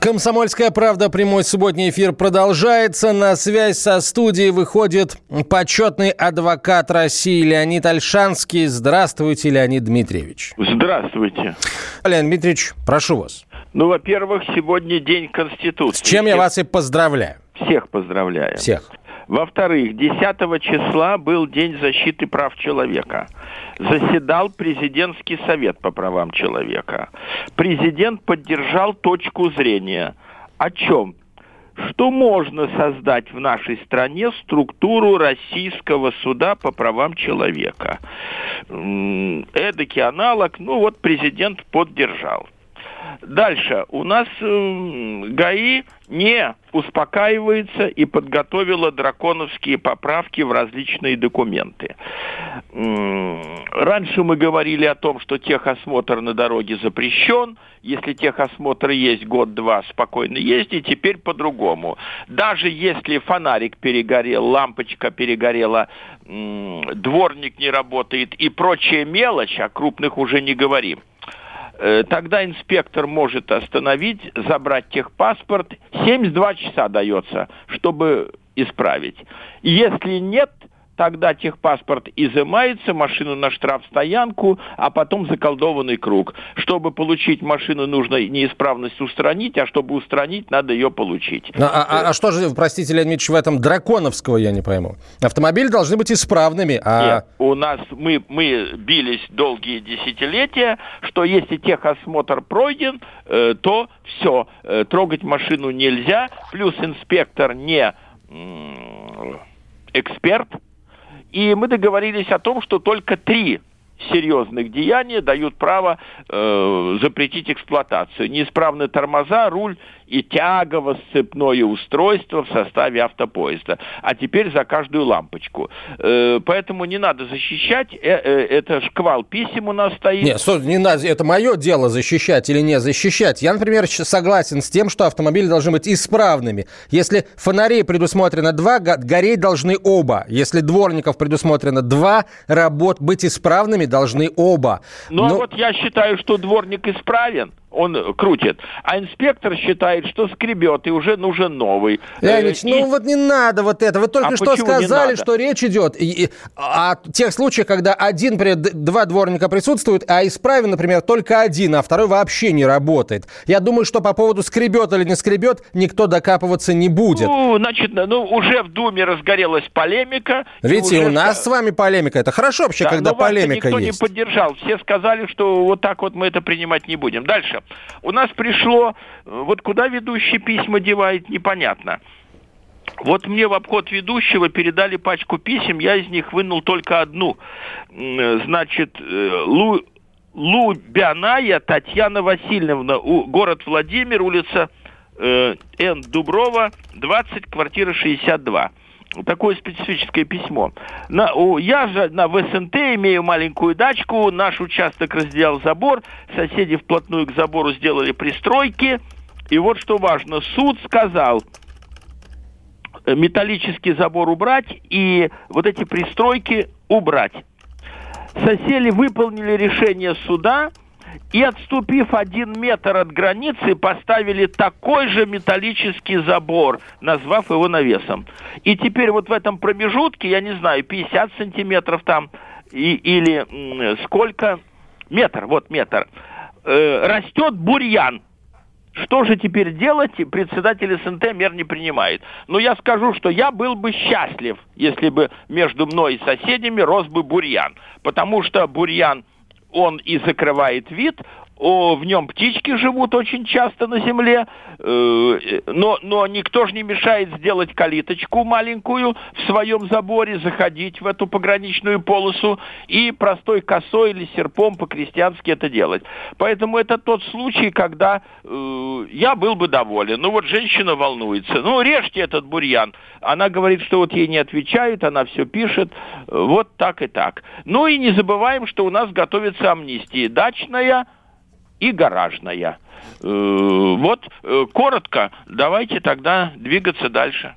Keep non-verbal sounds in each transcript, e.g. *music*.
Комсомольская правда. Прямой субботний эфир продолжается. На связь со студией выходит почетный адвокат России Леонид Альшанский. Здравствуйте, Леонид Дмитриевич. Здравствуйте. Леонид Дмитриевич, прошу вас. Ну, во-первых, сегодня День Конституции. С чем я вас и поздравляю. Всех поздравляю. Всех. Во-вторых, 10 числа был День защиты прав человека. Заседал президентский совет по правам человека. Президент поддержал точку зрения. О чем? Что можно создать в нашей стране структуру российского суда по правам человека. Эдакий аналог, ну вот президент поддержал. Дальше. У нас э, ГАИ не успокаивается и подготовила драконовские поправки в различные документы. Раньше мы говорили о том, что техосмотр на дороге запрещен. Если техосмотр есть год-два, спокойно ездить. Теперь по-другому. Даже если фонарик перегорел, лампочка перегорела, дворник не работает и прочая мелочь, о крупных уже не говорим, Э, тогда инспектор может остановить, забрать техпаспорт. 72 часа дается, чтобы исправить. Если нет, тогда техпаспорт изымается, машину на штрафстоянку, а потом заколдованный круг. Чтобы получить машину, нужно неисправность устранить, а чтобы устранить, надо ее получить. А, а, а, а что же, простите, Леонид Ильич, в этом драконовского я не пойму? Автомобили должны быть исправными, а... Нет, у нас мы, мы бились долгие десятилетия, что если техосмотр пройден, э, то все, э, трогать машину нельзя, плюс инспектор не эксперт, и мы договорились о том, что только три серьезных деяния дают право э, запретить эксплуатацию. Неисправные тормоза, руль и тягово-сцепное устройство в составе автопоезда. А теперь за каждую лампочку. Э, поэтому не надо защищать. Э, э, это шквал писем у нас стоит. Нет, не надо. Это мое дело защищать или не защищать. Я, например, согласен с тем, что автомобили должны быть исправными. Если фонарей предусмотрено два, гореть должны оба. Если дворников предусмотрено два, работ быть исправными должны оба. Ну, а Но... вот я считаю, что дворник исправен он крутит. А инспектор считает, что скребет, и уже нужен новый. Леонид, э, и... ну вот не надо вот это. Вы только а что сказали, что речь идет и, и, о тех случаях, когда один, два дворника присутствуют, а исправен, например, только один, а второй вообще не работает. Я думаю, что по поводу скребет или не скребет, никто докапываться не будет. Ну, значит, ну, уже в Думе разгорелась полемика. Видите, уже... у нас с вами полемика. Это хорошо вообще, да, когда полемика никто есть. никто не поддержал. Все сказали, что вот так вот мы это принимать не будем. Дальше. У нас пришло, вот куда ведущий письма девает, непонятно. Вот мне в обход ведущего передали пачку писем, я из них вынул только одну. Значит, э, Лу, Лубяная Татьяна Васильевна, у, город Владимир, улица э, Н. Дуброва, 20, квартира 62 такое специфическое письмо. На, у, я же на ВСНТ имею маленькую дачку, наш участок разделял забор, соседи вплотную к забору сделали пристройки. И вот что важно, суд сказал, э, металлический забор убрать и вот эти пристройки убрать. Соседи выполнили решение суда, и, отступив один метр от границы, поставили такой же металлический забор, назвав его навесом. И теперь вот в этом промежутке, я не знаю, 50 сантиметров там и, или сколько, метр, вот метр, э, растет бурьян. Что же теперь делать? Председатель СНТ мер не принимает. Но я скажу, что я был бы счастлив, если бы между мной и соседями рос бы бурьян. Потому что бурьян он и закрывает вид, о, в нем птички живут очень часто на земле, э, но, но никто же не мешает сделать калиточку маленькую в своем заборе, заходить в эту пограничную полосу и простой косой или серпом по-крестьянски это делать. Поэтому это тот случай, когда э, я был бы доволен. Ну вот женщина волнуется, ну режьте этот бурьян. Она говорит, что вот ей не отвечают, она все пишет, вот так и так. Ну и не забываем, что у нас готовится амнистия дачная, и гаражная. Э, вот э, коротко, давайте тогда двигаться дальше.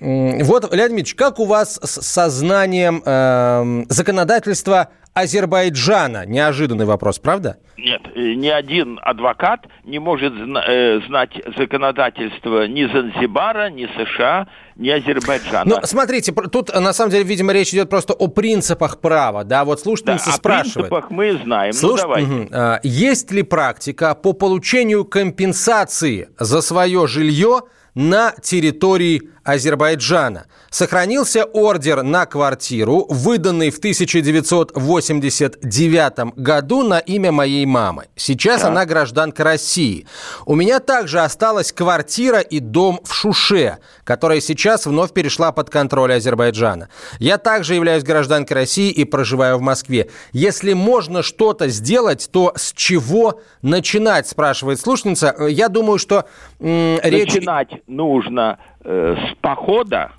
Вот, Леонид Ильич, как у вас с сознанием э, законодательства Азербайджана? Неожиданный вопрос, правда? Нет, э, ни один адвокат не может э, знать законодательство ни Занзибара, ни США, ни Азербайджана. Ну, смотрите, тут на самом деле, видимо, речь идет просто о принципах права, да? Вот слушательница да, спрашивает. о принципах мы знаем. Слуш... Ну, давайте. Угу. Есть ли практика по получению компенсации за свое жилье на территории Азербайджана. Сохранился ордер на квартиру, выданный в 1989 году на имя моей мамы. Сейчас да. она гражданка России. У меня также осталась квартира и дом в Шуше, которая сейчас вновь перешла под контроль Азербайджана. Я также являюсь гражданкой России и проживаю в Москве. Если можно что-то сделать, то с чего начинать, спрашивает слушница. Я думаю, что м, речь... Начинать нужно Э, с похода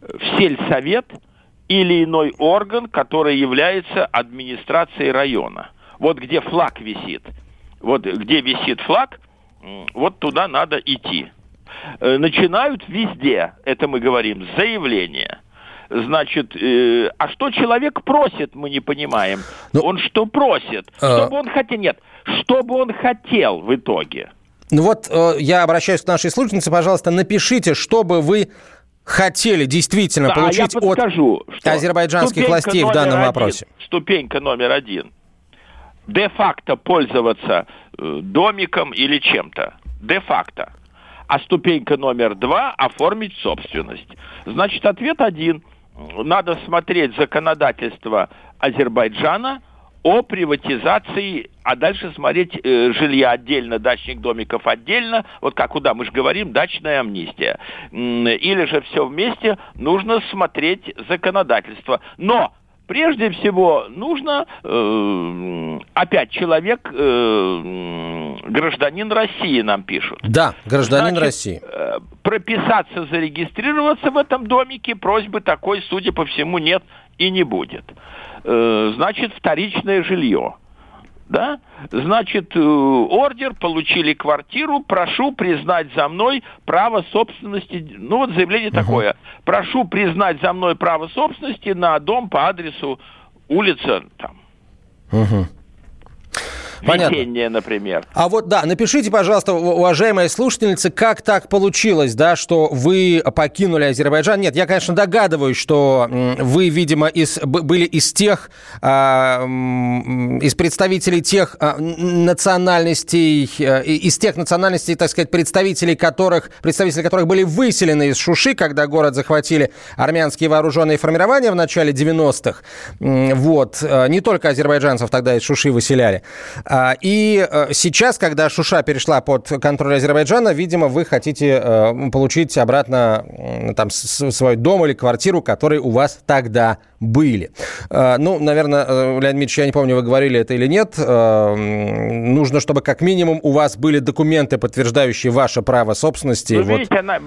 в сельсовет или иной орган, который является администрацией района. Вот где флаг висит, вот где висит флаг, вот туда надо идти. Э, начинают везде, это мы говорим, заявление. Значит, э, а что человек просит, мы не понимаем. Но... Ну, он что просит? А... Что бы он хотел? Нет, что бы он хотел в итоге? Ну вот э, я обращаюсь к нашей слушательнице, пожалуйста, напишите, что бы вы хотели действительно да, получить от подскажу, азербайджанских властей в данном один, вопросе. Ступенька номер один. Де-факто пользоваться э, домиком или чем-то. Де-факто. А ступенька номер два – оформить собственность. Значит, ответ один. Надо смотреть законодательство Азербайджана – о приватизации, а дальше смотреть э, жилья отдельно, дачных домиков отдельно, вот как куда мы же говорим, дачная амнистия. Или же все вместе нужно смотреть законодательство. Но прежде всего нужно э, опять человек э, гражданин России нам пишут. Да, гражданин Значит, России. Э, прописаться, зарегистрироваться в этом домике просьбы такой, судя по всему, нет и не будет. Э, значит, вторичное жилье. Да? Значит, э, ордер, получили квартиру, прошу признать за мной право собственности. Ну вот заявление uh-huh. такое. Прошу признать за мной право собственности на дом по адресу улица там. Uh-huh. Понятно. Весеннее, например. А вот, да, напишите, пожалуйста, уважаемая слушательница, как так получилось, да, что вы покинули Азербайджан? Нет, я, конечно, догадываюсь, что вы, видимо, из, были из тех, а, из представителей тех а, национальностей, а, из тех национальностей, так сказать, представителей которых, представители которых были выселены из Шуши, когда город захватили армянские вооруженные формирования в начале 90-х. Вот. А, не только азербайджанцев тогда из Шуши выселяли. А, и э, сейчас, когда Шуша перешла под контроль Азербайджана, видимо, вы хотите э, получить обратно там свой дом или квартиру, которые у вас тогда были. А, ну, наверное, э, Леонид Ильич, я не помню, вы говорили это или нет. Нужно, чтобы как минимум у вас были документы, подтверждающие ваше право собственности. Ну, вот. видите, она,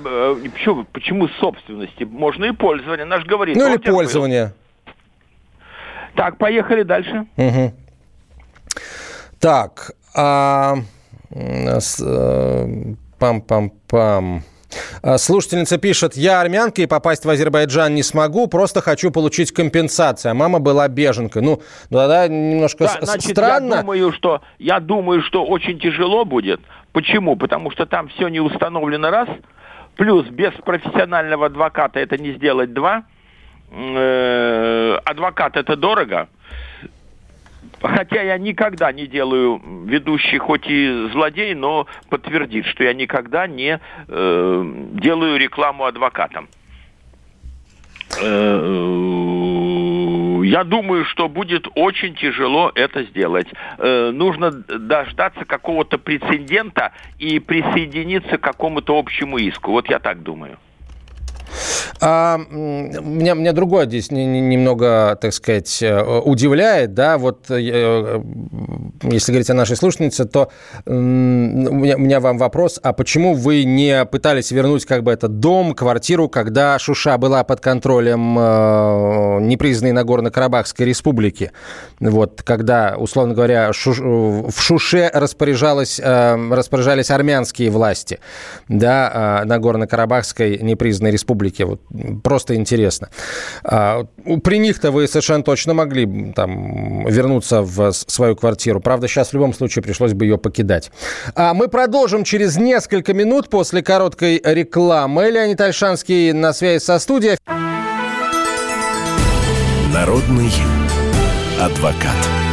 почему, почему собственности? Можно и пользование. Наш говорит. Ну, или пользование. Был. Так, поехали дальше. Угу. Так, а... Э, пам-пам-пам. А, слушательница пишет, я армянка и попасть в Азербайджан не смогу, просто хочу получить компенсацию. А мама была беженкой. Ну, тогда немножко да, значит, странно. Я думаю, что, я думаю, что очень тяжело будет. Почему? Потому что там все не установлено раз. Плюс без профессионального адвоката это не сделать два. Э, адвокат это дорого. Хотя я никогда не делаю ведущий, хоть и злодей, но подтвердит, что я никогда не э, делаю рекламу адвокатам. Э, я думаю, что будет очень тяжело это сделать. Э, нужно дождаться какого-то прецедента и присоединиться к какому-то общему иску. Вот я так думаю. А, меня, меня другое здесь немного, так сказать, э, удивляет, да, вот э, если говорить о нашей слушательнице, то у меня, у меня вам вопрос, а почему вы не пытались вернуть как бы этот дом, квартиру, когда Шуша была под контролем э, непризнанной Нагорно-Карабахской республики, вот, когда, условно говоря, Шуш, в Шуше распоряжалось, э, распоряжались армянские власти, да, э, Нагорно-Карабахской непризнанной республики, вот, просто интересно. А, при них-то вы совершенно точно могли там вернуться в свою квартиру. Правда, сейчас в любом случае пришлось бы ее покидать. А мы продолжим через несколько минут после короткой рекламы. Леонид Альшанский на связи со студией. Народный адвокат.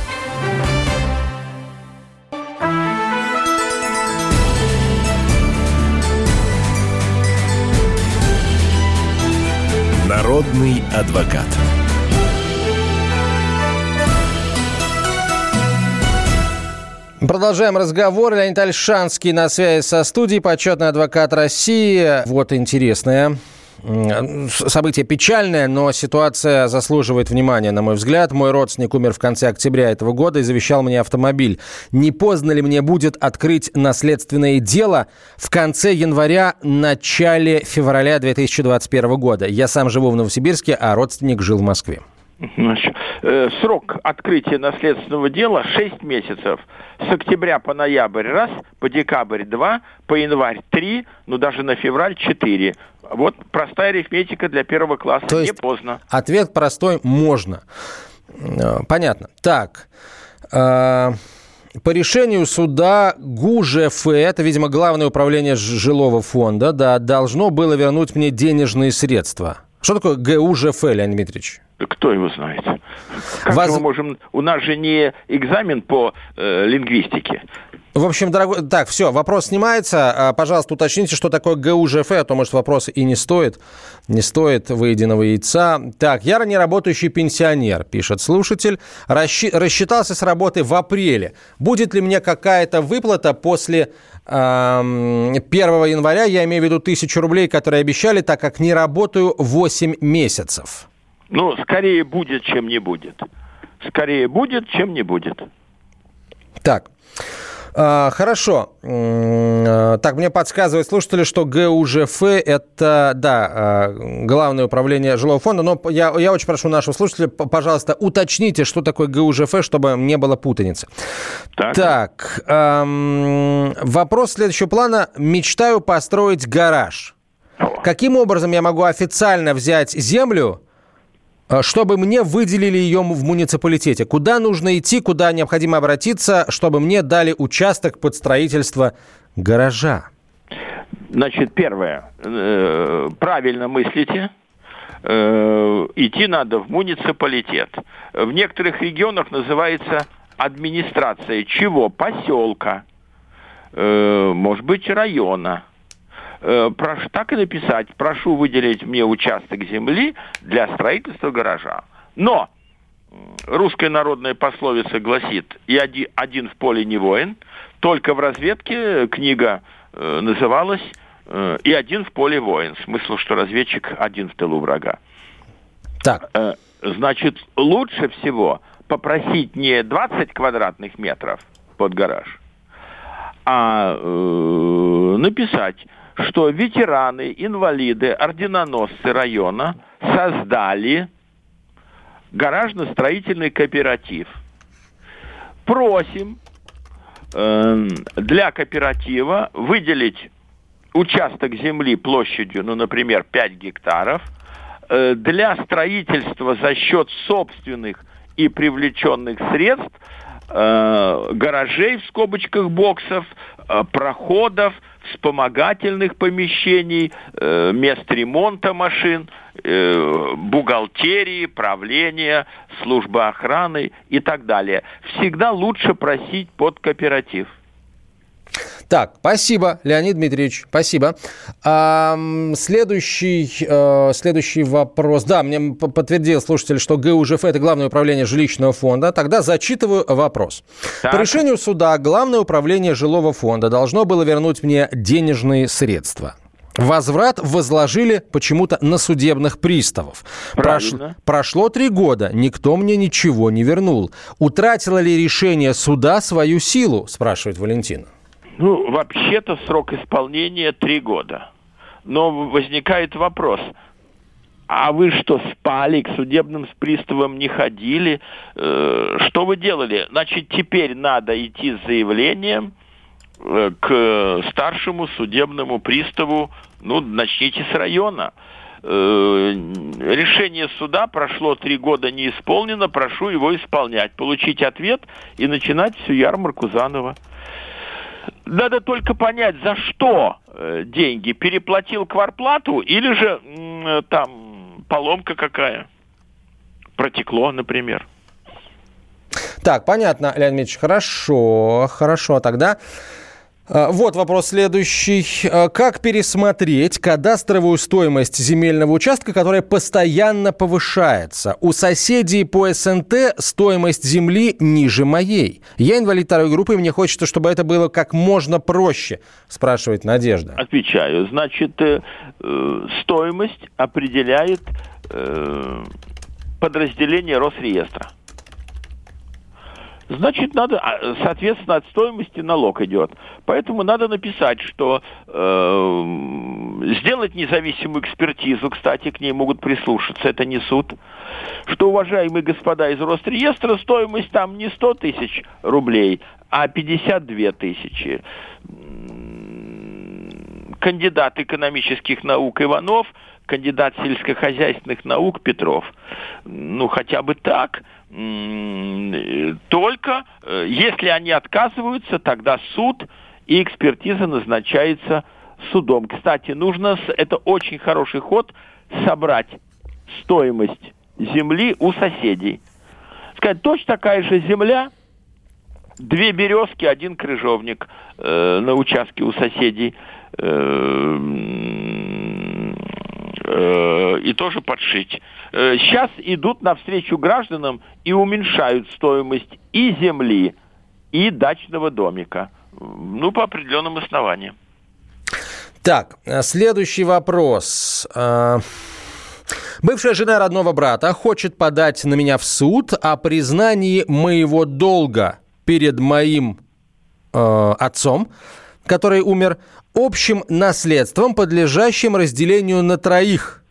Народный адвокат. Продолжаем разговор. Леонид Альшанский на связи со студией, почетный адвокат России. Вот интересное событие печальное, но ситуация заслуживает внимания, на мой взгляд. Мой родственник умер в конце октября этого года и завещал мне автомобиль. Не поздно ли мне будет открыть наследственное дело в конце января, начале февраля 2021 года? Я сам живу в Новосибирске, а родственник жил в Москве. Значит, э, срок открытия наследственного дела 6 месяцев. С октября по ноябрь раз, по декабрь два, по январь три, ну даже на февраль четыре. Вот простая арифметика для первого класса. То есть Не поздно. Ответ простой – можно. Э, понятно. Так. Э, по решению суда ГУЖФ, это, видимо, Главное управление жилого фонда, да, должно было вернуть мне денежные средства. Что такое ГУЖФ, Леонид Дмитриевич? Кто его знает? Как Воз... мы можем... У нас же не экзамен по э, лингвистике. В общем, дорогой... Так, все, вопрос снимается. А, пожалуйста, уточните, что такое ГУЖФ, а то, может, вопрос и не стоит. Не стоит выеденного яйца. Так, я не работающий пенсионер, пишет слушатель. Расщ... Рассчитался с работы в апреле. Будет ли мне какая-то выплата после э, 1 января? Я имею в виду тысячу рублей, которые обещали, так как не работаю 8 месяцев. Ну, скорее будет, чем не будет. Скорее будет, чем не будет. Так. А, хорошо. А, так, мне подсказывает слушатели, что ГУЖФ – это, да, а, Главное управление жилого фонда. Но я, я очень прошу нашего слушателя, пожалуйста, уточните, что такое ГУЖФ, чтобы не было путаницы. Так, так эм, вопрос следующего плана. Мечтаю построить гараж. Каким образом я могу официально взять землю – чтобы мне выделили ее в муниципалитете. Куда нужно идти, куда необходимо обратиться, чтобы мне дали участок под строительство гаража? Значит, первое. Э, правильно мыслите. Э, идти надо в муниципалитет. В некоторых регионах называется администрация чего? Поселка. Может быть, района Э, прошу, так и написать, прошу выделить мне участок земли для строительства гаража. Но русская народная пословица гласит, и один, один в поле не воин, только в разведке книга э, называлась э, «И один в поле воин». Смысл, что разведчик один в тылу врага. Так. Э, значит, лучше всего попросить не 20 квадратных метров под гараж, а э, написать что ветераны, инвалиды, орденоносцы района создали гаражно-строительный кооператив. Просим э, для кооператива выделить участок земли площадью, ну, например, 5 гектаров э, для строительства за счет собственных и привлеченных средств э, гаражей в скобочках боксов, э, проходов, вспомогательных помещений, э, мест ремонта машин, э, бухгалтерии, правления, службы охраны и так далее. Всегда лучше просить под кооператив. Так, спасибо, Леонид Дмитриевич, спасибо. А, следующий, э, следующий вопрос. Да, мне подтвердил слушатель, что ГУЖФ – это Главное управление жилищного фонда. Тогда зачитываю вопрос. Так. По решению суда Главное управление жилого фонда должно было вернуть мне денежные средства. Возврат возложили почему-то на судебных приставов. Прош... Прошло три года, никто мне ничего не вернул. Утратило ли решение суда свою силу, спрашивает Валентина. Ну, вообще-то срок исполнения три года. Но возникает вопрос, а вы что, спали, к судебным приставам не ходили? Э, что вы делали? Значит, теперь надо идти с заявлением э, к старшему судебному приставу, ну, начните с района. Э, решение суда прошло три года не исполнено, прошу его исполнять, получить ответ и начинать всю ярмарку заново. Надо только понять, за что э, деньги. Переплатил кварплату или же э, там поломка какая? Протекло, например. Так, понятно, Леонид Ильич, хорошо, хорошо. Тогда вот вопрос следующий. А, как пересмотреть кадастровую стоимость земельного участка, которая постоянно повышается? У соседей по СНТ стоимость земли ниже моей. Я инвалид второй группы, и мне хочется, чтобы это было как можно проще, спрашивает Надежда. Отвечаю. Значит, э, э стоимость определяет э, подразделение Росреестра значит, надо, а, соответственно, от стоимости налог идет. Поэтому надо написать, что э, сделать независимую экспертизу, кстати, к ней могут прислушаться, это не суд, что, уважаемые господа из Росреестра, стоимость там не 100 тысяч рублей, а 52 тысячи. Кандидат экономических наук Иванов – кандидат сельскохозяйственных наук Петров. Ну, хотя бы так. Только э, если они отказываются, тогда суд и экспертиза назначается судом. Кстати, нужно, это очень хороший ход, собрать стоимость земли у соседей. Сказать, точно такая же земля, две березки, один крыжовник э, на участке у соседей. Э, Э, и тоже подшить. Э, сейчас идут навстречу гражданам и уменьшают стоимость и земли, и дачного домика. Ну, по определенным основаниям. Так, э, следующий вопрос. Бывшая жена родного брата хочет подать на меня в суд о признании моего долга перед моим э, отцом, который умер общим наследством, подлежащим разделению на троих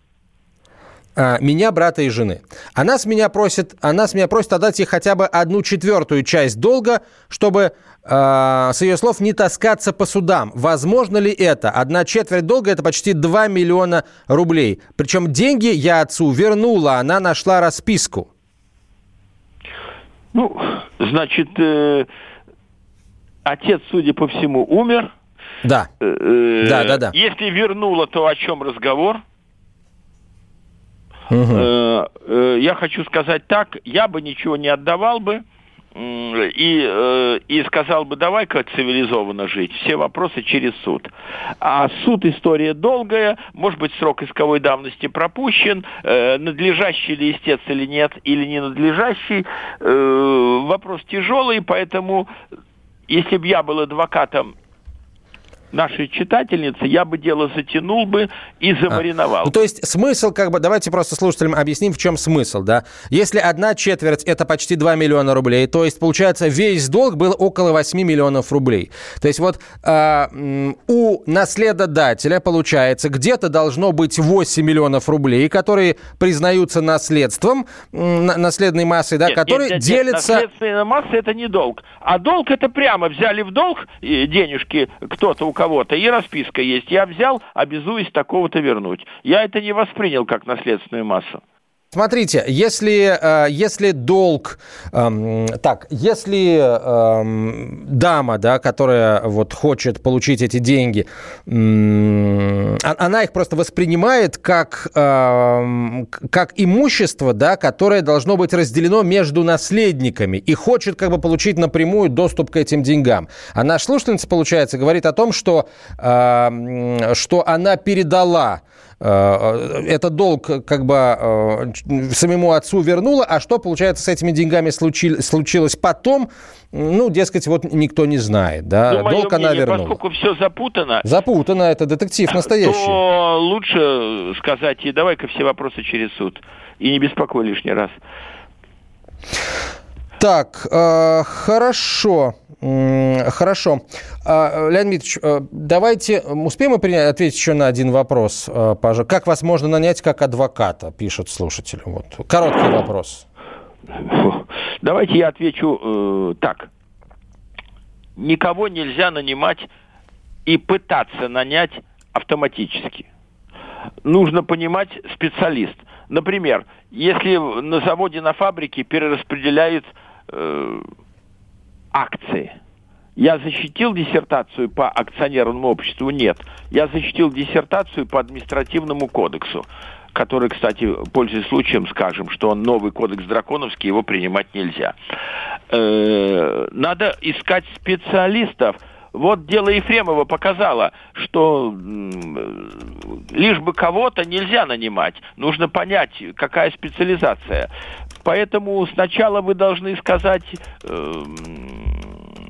а, меня, брата и жены. Она с меня просит, она с меня просит отдать ей хотя бы одну четвертую часть долга, чтобы, э, с ее слов, не таскаться по судам. Возможно ли это? Одна четверть долга – это почти 2 миллиона рублей. Причем деньги я отцу вернула, она нашла расписку. Ну, значит, э, отец, судя по всему, умер – да. Э, да, да, да. Если вернула, то о чем разговор? Угу. Я хочу сказать так, я бы ничего не отдавал бы и, и сказал бы, давай-ка цивилизованно жить. Все вопросы через суд. А суд история долгая, может быть, срок исковой давности пропущен, надлежащий ли истец или нет, или не надлежащий. Вопрос тяжелый, поэтому если бы я был адвокатом нашей читательницы, я бы дело затянул бы и замариновал. А, ну, то есть смысл, как бы, давайте просто слушателям объясним, в чем смысл, да? Если одна четверть – это почти 2 миллиона рублей, то есть, получается, весь долг был около 8 миллионов рублей. То есть вот э, у наследодателя, получается, где-то должно быть 8 миллионов рублей, которые признаются наследством, наследной массой, да, нет, которые нет, нет, делятся... Наследственная масса – это не долг. А долг – это прямо взяли в долг денежки кто-то, у кого-то, и расписка есть. Я взял, обязуюсь такого-то вернуть. Я это не воспринял как наследственную массу. Смотрите, если, э, если долг, эм, так, если эм, дама, да, которая вот хочет получить эти деньги, эм, она их просто воспринимает как, эм, как имущество, да, которое должно быть разделено между наследниками и хочет как бы получить напрямую доступ к этим деньгам. А наш слушательница, получается, говорит о том, что, что она передала Э, этот долг как бы э, самому отцу вернула, а что, получается, с этими деньгами случилось потом, ну, дескать, вот никто не знает, да, ну, долг мнение, она вернула. Поскольку все запутано... Запутано, это детектив настоящий. То лучше сказать, и давай-ка все вопросы через суд, и не беспокой лишний раз. Так, э, хорошо. Хорошо. А, Леонид Ильич, э, давайте, успеем мы ответить еще на один вопрос, э, пожалуйста. Как вас можно нанять как адвоката, пишет слушатель. Вот. Короткий вопрос. Давайте я отвечу э, так. Никого нельзя нанимать и пытаться нанять автоматически. Нужно понимать специалист. Например, если на заводе, на фабрике перераспределяют э, акции. Я защитил диссертацию по акционерному обществу? Нет. Я защитил диссертацию по административному кодексу, который, кстати, пользуясь случаем, скажем, что он новый кодекс драконовский, его принимать нельзя. Э, надо искать специалистов. Вот дело Ефремова показало, что лишь бы кого-то нельзя нанимать. Нужно понять, какая специализация. Поэтому сначала вы должны сказать, э,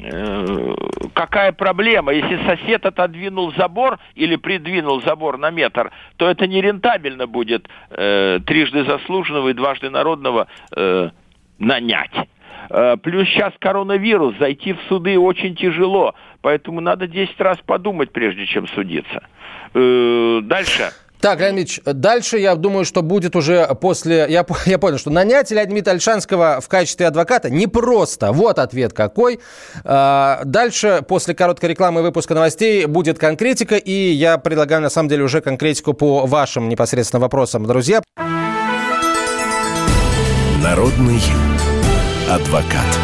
э, какая проблема. Если сосед отодвинул забор или придвинул забор на метр, то это нерентабельно будет э, трижды заслуженного и дважды народного нанять. Плюс сейчас коронавирус, зайти в суды очень тяжело, поэтому надо 10 раз подумать, прежде чем судиться. Дальше. Так, Леонид Ильич, дальше я думаю, что будет уже после... Я, я понял, что нанять Леонида Альшанского в качестве адвоката непросто. Вот ответ какой. А, дальше, после короткой рекламы выпуска новостей, будет конкретика. И я предлагаю, на самом деле, уже конкретику по вашим непосредственно вопросам, друзья. Народный адвокат.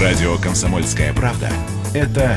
Радио «Комсомольская правда» — это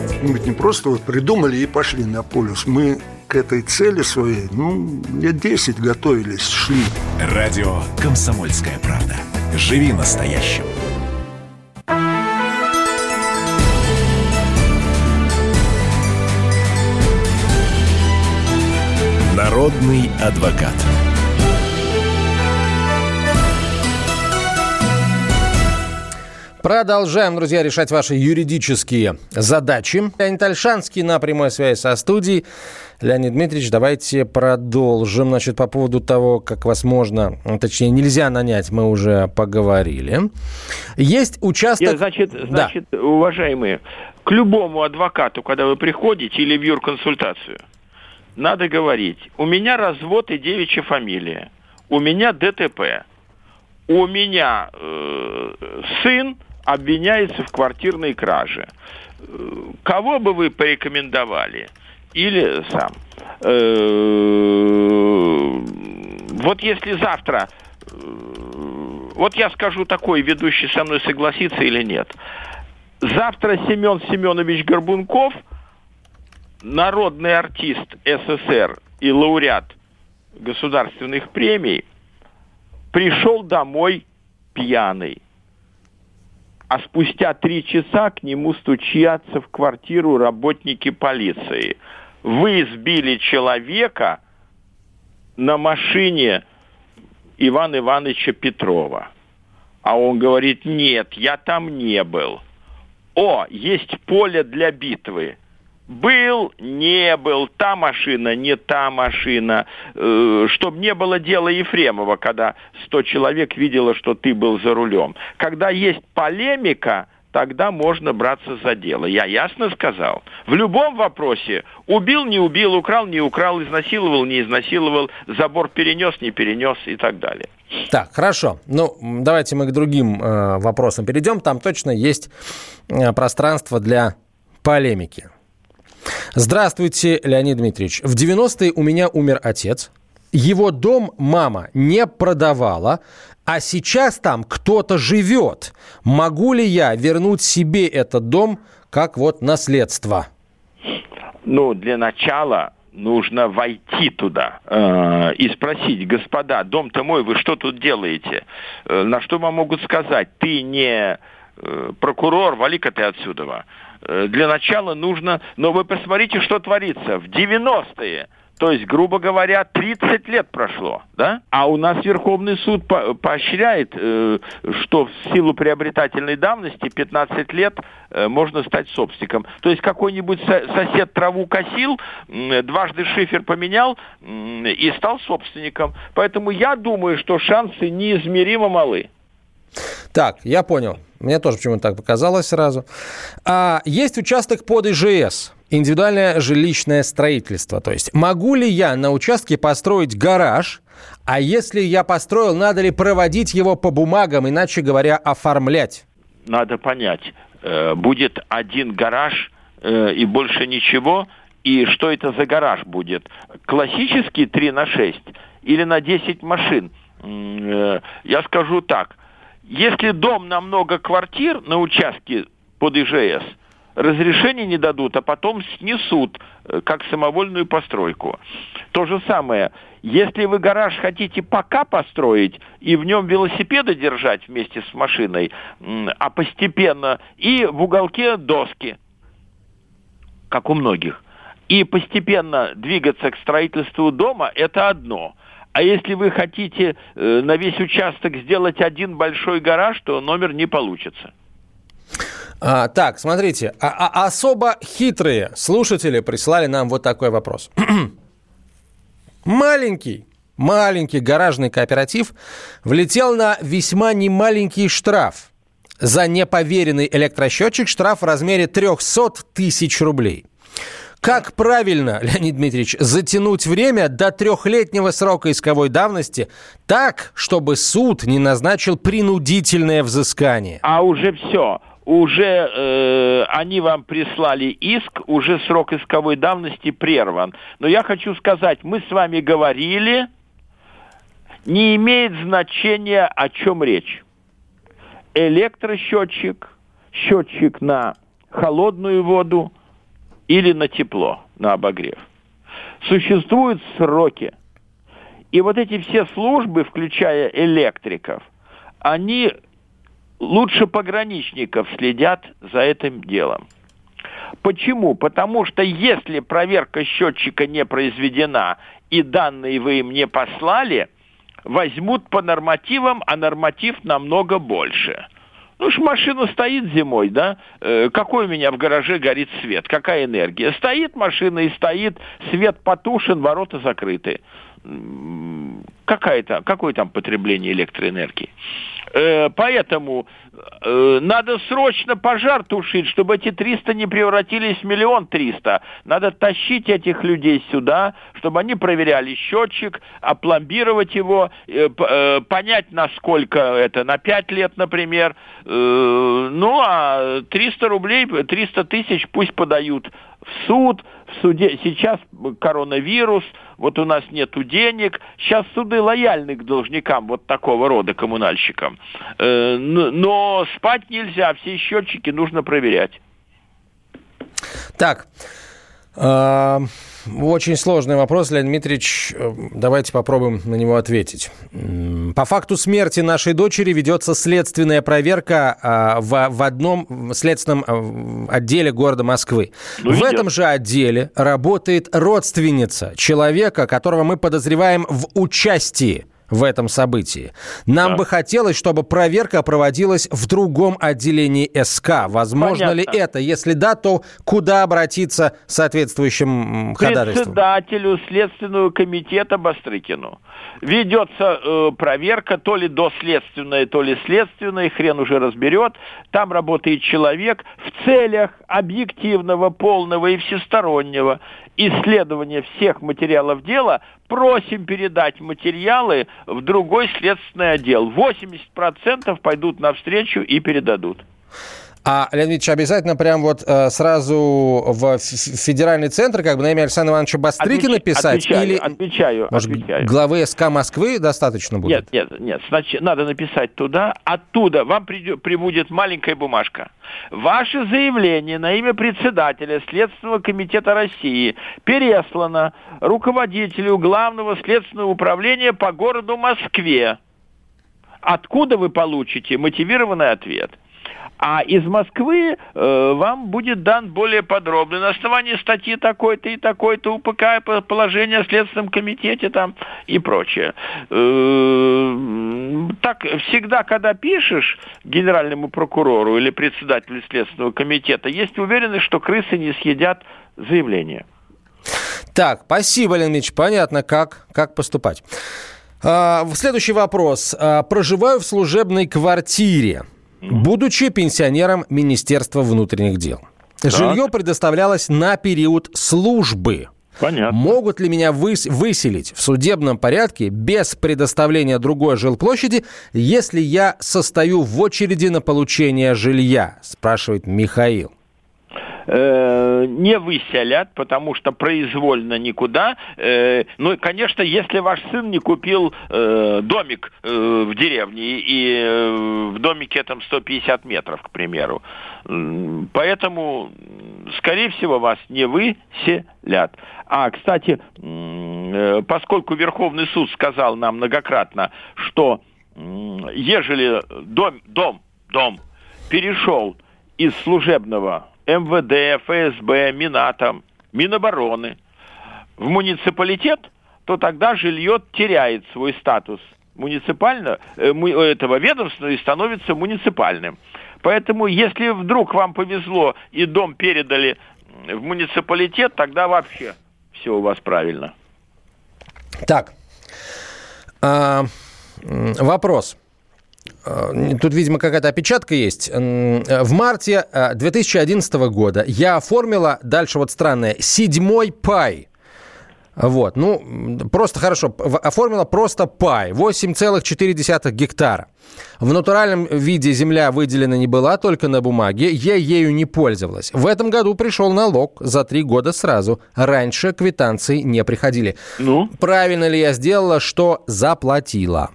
мы ведь не просто вот придумали и пошли на полюс. Мы к этой цели своей, ну, лет 10 готовились, шли. Радио «Комсомольская правда». Живи настоящим. Народный адвокат. Продолжаем, друзья, решать ваши юридические задачи. Леонид Альшанский на прямой связи со студией. Леонид Дмитриевич, давайте продолжим. Значит, по поводу того, как вас можно, точнее, нельзя нанять, мы уже поговорили. Есть участок... Нет, значит, значит да. уважаемые, к любому адвокату, когда вы приходите или в юрконсультацию, надо говорить, у меня развод и девичья фамилия, у меня ДТП, у меня э, сын обвиняется в квартирной краже. Кого бы вы порекомендовали? Или сам? Э, вот если завтра, э, вот я скажу такой, ведущий со мной согласится или нет. Завтра Семен Семенович Горбунков, народный артист СССР и лауреат государственных премий, пришел домой пьяный а спустя три часа к нему стучатся в квартиру работники полиции. Вы сбили человека на машине Ивана Ивановича Петрова. А он говорит, нет, я там не был. О, есть поле для битвы. Был, не был, та машина, не та машина, э, чтобы не было дела Ефремова, когда 100 человек видело, что ты был за рулем. Когда есть полемика, тогда можно браться за дело. Я ясно сказал. В любом вопросе убил, не убил, украл, не украл, изнасиловал, не изнасиловал, забор перенес, не перенес и так далее. Так, хорошо. Ну, давайте мы к другим э, вопросам перейдем. Там точно есть э, пространство для полемики. Здравствуйте, Леонид Дмитриевич. В 90-е у меня умер отец. Его дом мама не продавала, а сейчас там кто-то живет. Могу ли я вернуть себе этот дом как вот наследство? Ну, для начала нужно войти туда э, и спросить, господа, дом-то мой, вы что тут делаете? Э, на что вам могут сказать, ты не э, прокурор, вали-ка ты отсюда. Э, для начала нужно... Но вы посмотрите, что творится. В 90-е то есть, грубо говоря, 30 лет прошло, да? А у нас Верховный суд по поощряет, э, что в силу приобретательной давности 15 лет э, можно стать собственником. То есть какой-нибудь со сосед траву косил, э, дважды шифер поменял э, и стал собственником. Поэтому я думаю, что шансы неизмеримо малы. Так, я понял. Мне тоже почему-то так показалось сразу. А, есть участок под ИЖС индивидуальное жилищное строительство. То есть могу ли я на участке построить гараж, а если я построил, надо ли проводить его по бумагам, иначе говоря, оформлять? Надо понять, э, будет один гараж э, и больше ничего, и что это за гараж будет? Классический 3 на 6 или на 10 машин? Э, я скажу так, если дом на много квартир на участке под ИЖС – разрешение не дадут, а потом снесут, э, как самовольную постройку. То же самое, если вы гараж хотите пока построить и в нем велосипеды держать вместе с машиной, а постепенно, и в уголке доски, как у многих, и постепенно двигаться к строительству дома, это одно – а если вы хотите э, на весь участок сделать один большой гараж, то номер не получится. А, так, смотрите, а, а особо хитрые слушатели прислали нам вот такой вопрос. *clears throat* маленький, маленький гаражный кооператив влетел на весьма немаленький штраф. За неповеренный электросчетчик штраф в размере 300 тысяч рублей. Как правильно, *laughs* Леонид Дмитриевич, затянуть время до трехлетнего срока исковой давности так, чтобы суд не назначил принудительное взыскание? А уже все уже э, они вам прислали иск, уже срок исковой давности прерван. Но я хочу сказать, мы с вами говорили, не имеет значения, о чем речь. Электросчетчик, счетчик на холодную воду или на тепло, на обогрев. Существуют сроки. И вот эти все службы, включая электриков, они лучше пограничников следят за этим делом. Почему? Потому что если проверка счетчика не произведена и данные вы им не послали, возьмут по нормативам, а норматив намного больше. Ну ж машина стоит зимой, да? Э, какой у меня в гараже горит свет? Какая энергия? Стоит машина и стоит, свет потушен, ворота закрыты. Какая-то, какое там потребление электроэнергии? Э, поэтому э, надо срочно пожар тушить, чтобы эти 300 не превратились в миллион триста. Надо тащить этих людей сюда, чтобы они проверяли счетчик, опломбировать его, э, понять, насколько это, на 5 лет, например. Ну, а 300 рублей, 300 тысяч пусть подают в суд, в суде. Сейчас коронавирус, вот у нас нету денег. Сейчас суды лояльны к должникам вот такого рода коммунальщикам. Э, но спать нельзя, все счетчики нужно проверять. Так, а, очень сложный вопрос, Леонид Дмитриевич. Э, давайте попробуем на него ответить. По факту смерти нашей дочери ведется следственная проверка а, в, в одном следственном э, отделе города Москвы. Ну, в этом же отделе работает родственница человека, которого мы подозреваем в участии в этом событии. Нам да. бы хотелось, чтобы проверка проводилась в другом отделении СК. Возможно Понятно. ли это? Если да, то куда обратиться соответствующим ходатайством? Председателю Следственного комитета Бастрыкину. Ведется э, проверка, то ли доследственная, то ли следственная, хрен уже разберет. Там работает человек в целях объективного, полного и всестороннего исследования всех материалов дела, просим передать материалы в другой следственный отдел. 80% пойдут навстречу и передадут. А, Леонид Ильич, обязательно прям вот э, сразу в федеральный центр, как бы на имя Александра Ивановича Бастрыкина Отвеч... писать? Отвечаю, или, отвечаю, может, отвечаю. главы СК Москвы достаточно будет? Нет, нет, нет. Значит, надо написать туда. Оттуда вам придет, прибудет маленькая бумажка. Ваше заявление на имя председателя Следственного комитета России переслано руководителю Главного следственного управления по городу Москве. Откуда вы получите мотивированный ответ? А из Москвы э, вам будет дан более подробный на основании статьи такой-то и такой-то УПК, положение о Следственном комитете там и прочее. Э, так всегда, когда пишешь генеральному прокурору или председателю Следственного комитета, есть уверенность, что крысы не съедят заявление. Так, спасибо, Леонид Понятно, как, как поступать. А, следующий вопрос. А, проживаю в служебной квартире будучи пенсионером Министерства внутренних дел. Так. Жилье предоставлялось на период службы. Понятно. Могут ли меня выс- выселить в судебном порядке без предоставления другой жилплощади, если я состою в очереди на получение жилья? Спрашивает Михаил. Э, не выселят, потому что произвольно никуда. Э, ну, конечно, если ваш сын не купил э, домик э, в деревне, и э, в домике этом 150 метров, к примеру. Поэтому, скорее всего, вас не выселят. А, кстати, э, поскольку Верховный суд сказал нам многократно, что ежели дом, дом, дом перешел из служебного МВД, ФСБ, Минатом, Минобороны в муниципалитет, то тогда жилье теряет свой статус муниципального, э, этого ведомства и становится муниципальным. Поэтому, если вдруг вам повезло и дом передали в муниципалитет, тогда вообще все у вас правильно. Так, а, вопрос. Э, тут, видимо, какая-то опечатка есть. В марте 2011 э, года я оформила, дальше вот странное, седьмой пай. Вот, ну, просто хорошо. Оформила просто пай. 8,4 гектара. В натуральном виде земля выделена не была, только на бумаге. Я ею не пользовалась. В этом году пришел налог за три года сразу. Раньше квитанции не приходили. Ну? Правильно ли я сделала, что заплатила?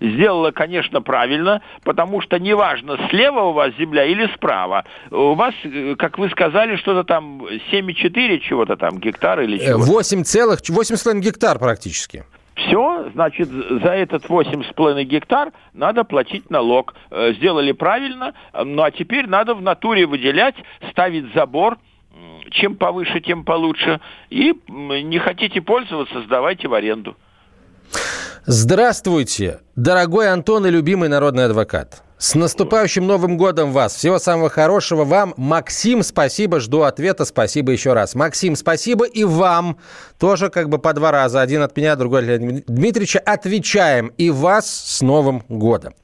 Сделала, конечно, правильно, потому что неважно, слева у вас земля или справа, у вас, э, как вы сказали, что-то там 7,4 чего-то там, гектар или чего 8 целых, 8,5 гектар практически. Все, значит, за этот 8,5 гектар надо платить налог. Э, сделали правильно, ну а теперь надо в натуре выделять, ставить забор, чем повыше, тем получше. И не хотите пользоваться, сдавайте в аренду. Здравствуйте, дорогой Антон и любимый народный адвокат. С наступающим Новым годом вас! Всего самого хорошего вам. Максим, спасибо, жду ответа. Спасибо еще раз. Максим, спасибо и вам. Тоже как бы по два раза. Один от меня, другой от Дмитриевича. Отвечаем. И вас с Новым годом.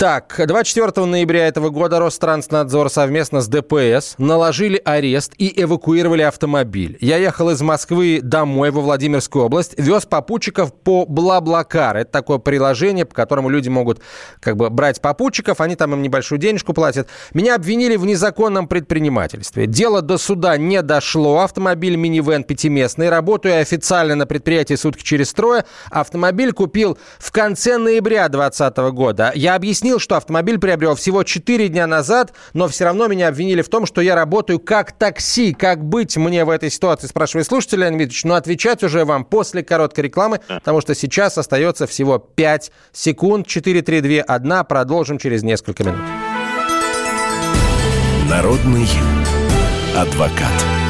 Так, 24 ноября этого года Ространснадзор совместно с ДПС наложили арест и эвакуировали автомобиль. Я ехал из Москвы домой во Владимирскую область, вез попутчиков по Блаблакар. Это такое приложение, по которому люди могут как бы брать попутчиков, они там им небольшую денежку платят. Меня обвинили в незаконном предпринимательстве. Дело до суда не дошло. Автомобиль минивэн пятиместный. Работаю официально на предприятии сутки через трое. Автомобиль купил в конце ноября 2020 года. Я объяснил объяснил, что автомобиль приобрел всего 4 дня назад, но все равно меня обвинили в том, что я работаю как такси. Как быть мне в этой ситуации, спрашивает слушатель Леонид Ильич. Но отвечать уже вам после короткой рекламы, потому что сейчас остается всего 5 секунд. 4, 3, 2, 1. Продолжим через несколько минут. Народный адвокат.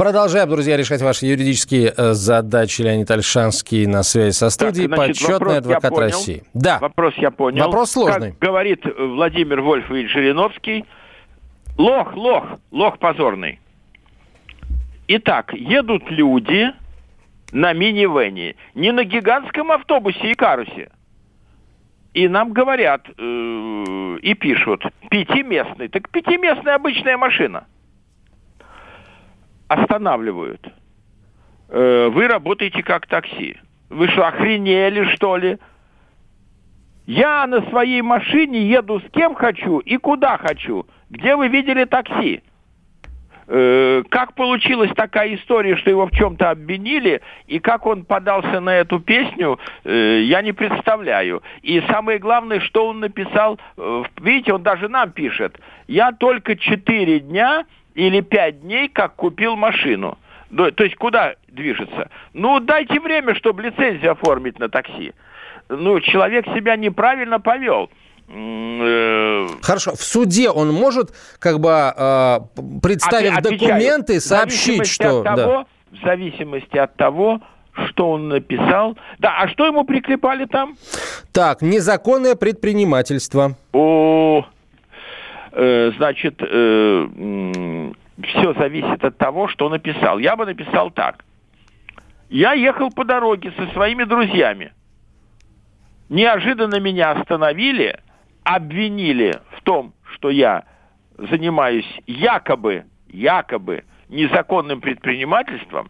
Продолжаем, друзья, решать ваши юридические э, задачи. Леонид Альшанский на связи со студией, так, значит, почетный адвокат России. Да. Вопрос я понял. Вопрос сложный. Как говорит Владимир Вольфович Жириновский, лох, лох, лох позорный. Итак, едут люди на мини-вене, не на гигантском автобусе и карусе. И нам говорят э, и пишут, пятиместный. Так пятиместная обычная машина – останавливают. Э, вы работаете как такси. Вы что, охренели, что ли? Я на своей машине еду с кем хочу и куда хочу. Где вы видели такси? Э, как получилась такая история, что его в чем-то обвинили, и как он подался на эту песню, э, я не представляю. И самое главное, что он написал, видите, он даже нам пишет, я только четыре дня или пять дней, как купил машину. То есть куда движется? Ну, дайте время, чтобы лицензию оформить на такси. Ну, человек себя неправильно повел. Э, Хорошо, в суде он может, как бы, э, представив Отвечаю, документы, сообщить, что... От того, да. В зависимости от того, что он написал. Да, а что ему приклепали там? Так, незаконное предпринимательство. О, значит, э, все зависит от того, что написал. Я бы написал так. Я ехал по дороге со своими друзьями. Неожиданно меня остановили, обвинили в том, что я занимаюсь якобы, якобы незаконным предпринимательством,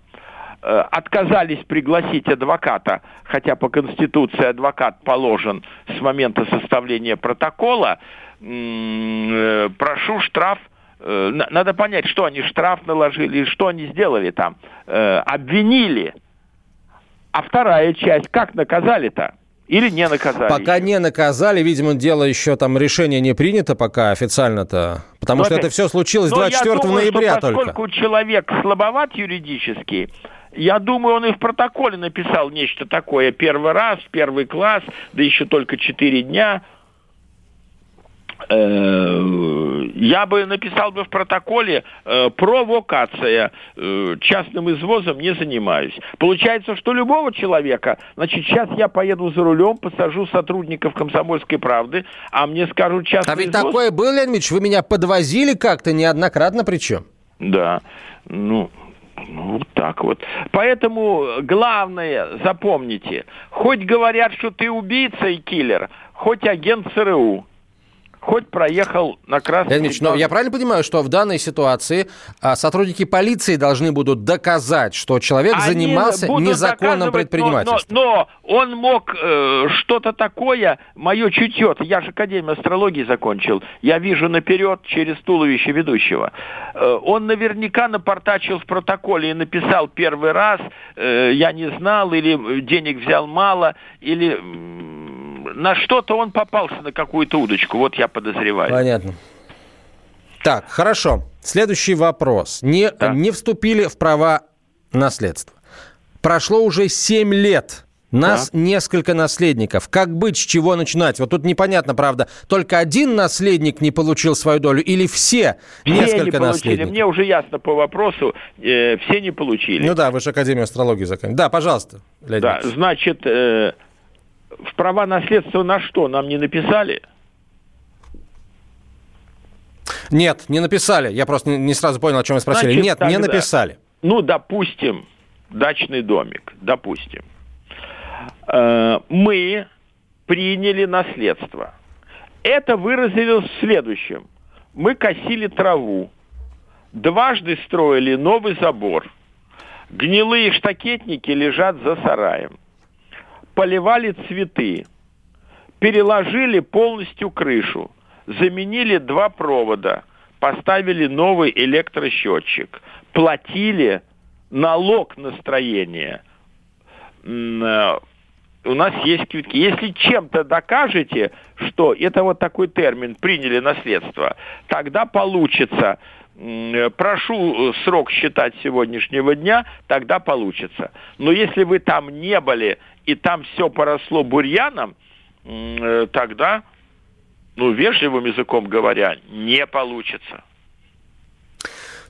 э, отказались пригласить адвоката, хотя по Конституции адвокат положен с момента составления протокола, Э, прошу штраф э, надо понять, что они штраф наложили, что они сделали там. Э, обвинили. А вторая часть, как наказали-то? Или не наказали? Пока еще? не наказали, видимо, дело еще там решение не принято пока официально-то. Потому Но что это, это все случилось 24 думаю, ноября что поскольку только. человек слабоват юридически, я думаю, он и в протоколе написал нечто такое. Первый раз, первый класс, да еще только четыре дня – Э, я бы написал бы в протоколе э, провокация, э, частным извозом не занимаюсь. Получается, что любого человека, значит, сейчас я поеду за рулем, посажу сотрудников комсомольской правды, а мне скажут частный А ведь извоз... такое было, Леонид Ильич, вы меня подвозили как-то неоднократно причем. Да, ну, ну, вот так вот. Поэтому главное, запомните, хоть говорят, что ты убийца и киллер, хоть агент ЦРУ, хоть проехал на красный Леонид Ильич, но я правильно понимаю, что в данной ситуации а, сотрудники полиции должны будут доказать, что человек Они занимался незаконным предпринимательством? Но, но, но он мог э, что-то такое, мое чутье, я же Академию астрологии закончил, я вижу наперед через туловище ведущего. Э, он наверняка напортачил в протоколе и написал первый раз, э, я не знал, или денег взял мало, или на что-то он попался на какую-то удочку, вот я подозреваю. Понятно. Так, хорошо. Следующий вопрос. Не, да. не вступили в права наследства. Прошло уже 7 лет. Нас да. несколько наследников. Как быть, с чего начинать? Вот тут непонятно, правда, только один наследник не получил свою долю или все, все несколько не наследников? Мне уже ясно по вопросу, э, все не получили. Ну да, вы же Академию астрологии закончили. Да, пожалуйста. Леонид. Да, значит, э, в права наследства на что? Нам не написали? Нет, не написали. Я просто не сразу понял, о чем вы спросили. Значит, Нет, тогда, не написали. Ну, допустим, дачный домик, допустим. Э, мы приняли наследство. Это выразилось в следующем. Мы косили траву, дважды строили новый забор, гнилые штакетники лежат за сараем поливали цветы, переложили полностью крышу, заменили два провода, поставили новый электросчетчик, платили налог на строение. Э, у нас есть квитки. Если чем-то докажете, что это вот такой термин, приняли наследство, тогда получится прошу э, срок считать сегодняшнего дня, тогда получится. Но если вы там не были и там все поросло бурьяном, э, тогда, ну, вежливым языком говоря, не получится.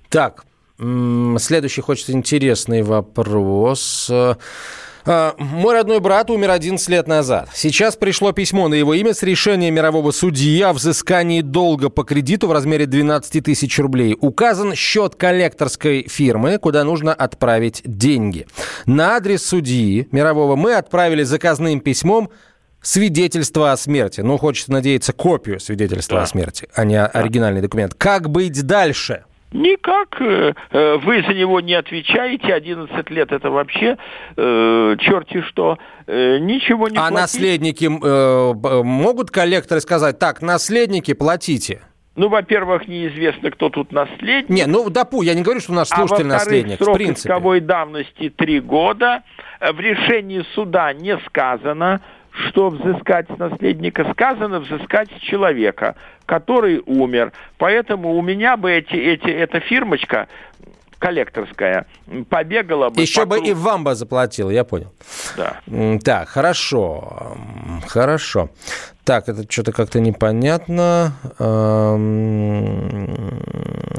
Так, следующий хочется интересный вопрос. А, мой родной брат умер 11 лет назад. Сейчас пришло письмо на его имя с решением мирового судьи о взыскании долга по кредиту в размере 12 тысяч рублей. Указан счет коллекторской фирмы, куда нужно отправить деньги. На адрес судьи мирового мы отправили заказным письмом свидетельство о смерти. Ну, хочется надеяться, копию свидетельства да. о смерти, а не оригинальный документ. Как быть дальше? Никак. Э, э, вы за него не отвечаете. 11 лет это вообще э, черти что. Э, ничего не А платить. наследники э, могут коллекторы сказать, так, наследники, платите? Ну, во-первых, неизвестно, кто тут наследник. Не, ну, допу, я не говорю, что наш а слушатель а наследник, срок в принципе. исковой давности три года. В решении суда не сказано, что взыскать с наследника сказано, взыскать с человека, который умер. Поэтому у меня бы эти, эти, эта фирмочка коллекторская побегала бы. Еще бы и вам бы заплатил, я понял. Да. Так, хорошо. Хорошо. Так, это что-то как-то непонятно.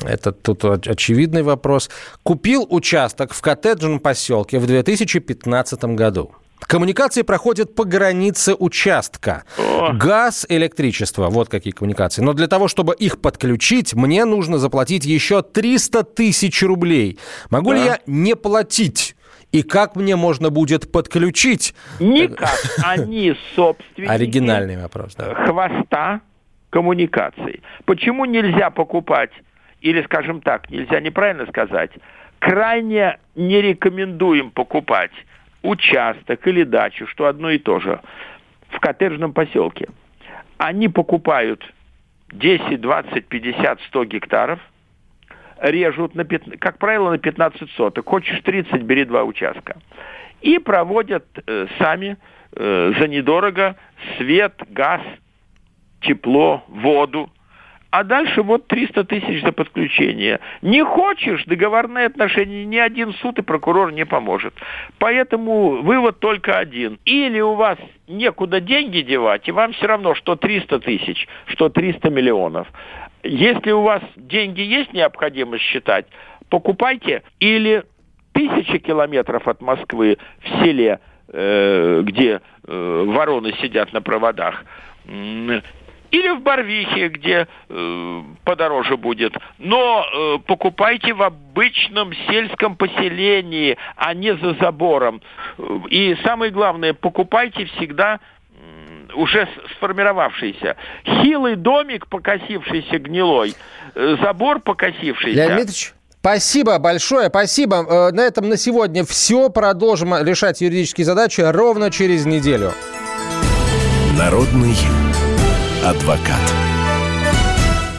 Это тут очевидный вопрос. Купил участок в коттеджном поселке в 2015 году. Коммуникации проходят по границе участка. О. Газ, электричество, вот какие коммуникации. Но для того, чтобы их подключить, мне нужно заплатить еще 300 тысяч рублей. Могу да. ли я не платить? И как мне можно будет подключить? Никак. *laughs* Они собственники Оригинальный вопрос, да. хвоста коммуникаций. Почему нельзя покупать, или, скажем так, нельзя неправильно сказать, крайне не рекомендуем покупать участок или дачу, что одно и то же, в коттеджном поселке. Они покупают 10, 20, 50, 100 гектаров, режут, на 15, как правило, на 15 соток. Хочешь 30, бери два участка. И проводят э, сами э, за недорого свет, газ, тепло, воду – а дальше вот 300 тысяч за подключение. Не хочешь договорные отношения, ни один суд и прокурор не поможет. Поэтому вывод только один. Или у вас некуда деньги девать, и вам все равно, что 300 тысяч, что 300 миллионов. Если у вас деньги есть необходимость считать, покупайте или тысячи километров от Москвы в селе, э, где э, вороны сидят на проводах, или в Барвихе, где э, подороже будет. Но э, покупайте в обычном сельском поселении, а не за забором. И самое главное, покупайте всегда уже сформировавшийся. Хилый домик, покосившийся гнилой, э, забор покосившийся. Леонид Дмитриевич, Спасибо большое, спасибо. Э, на этом на сегодня все. Продолжим решать юридические задачи ровно через неделю. Народный адвокат.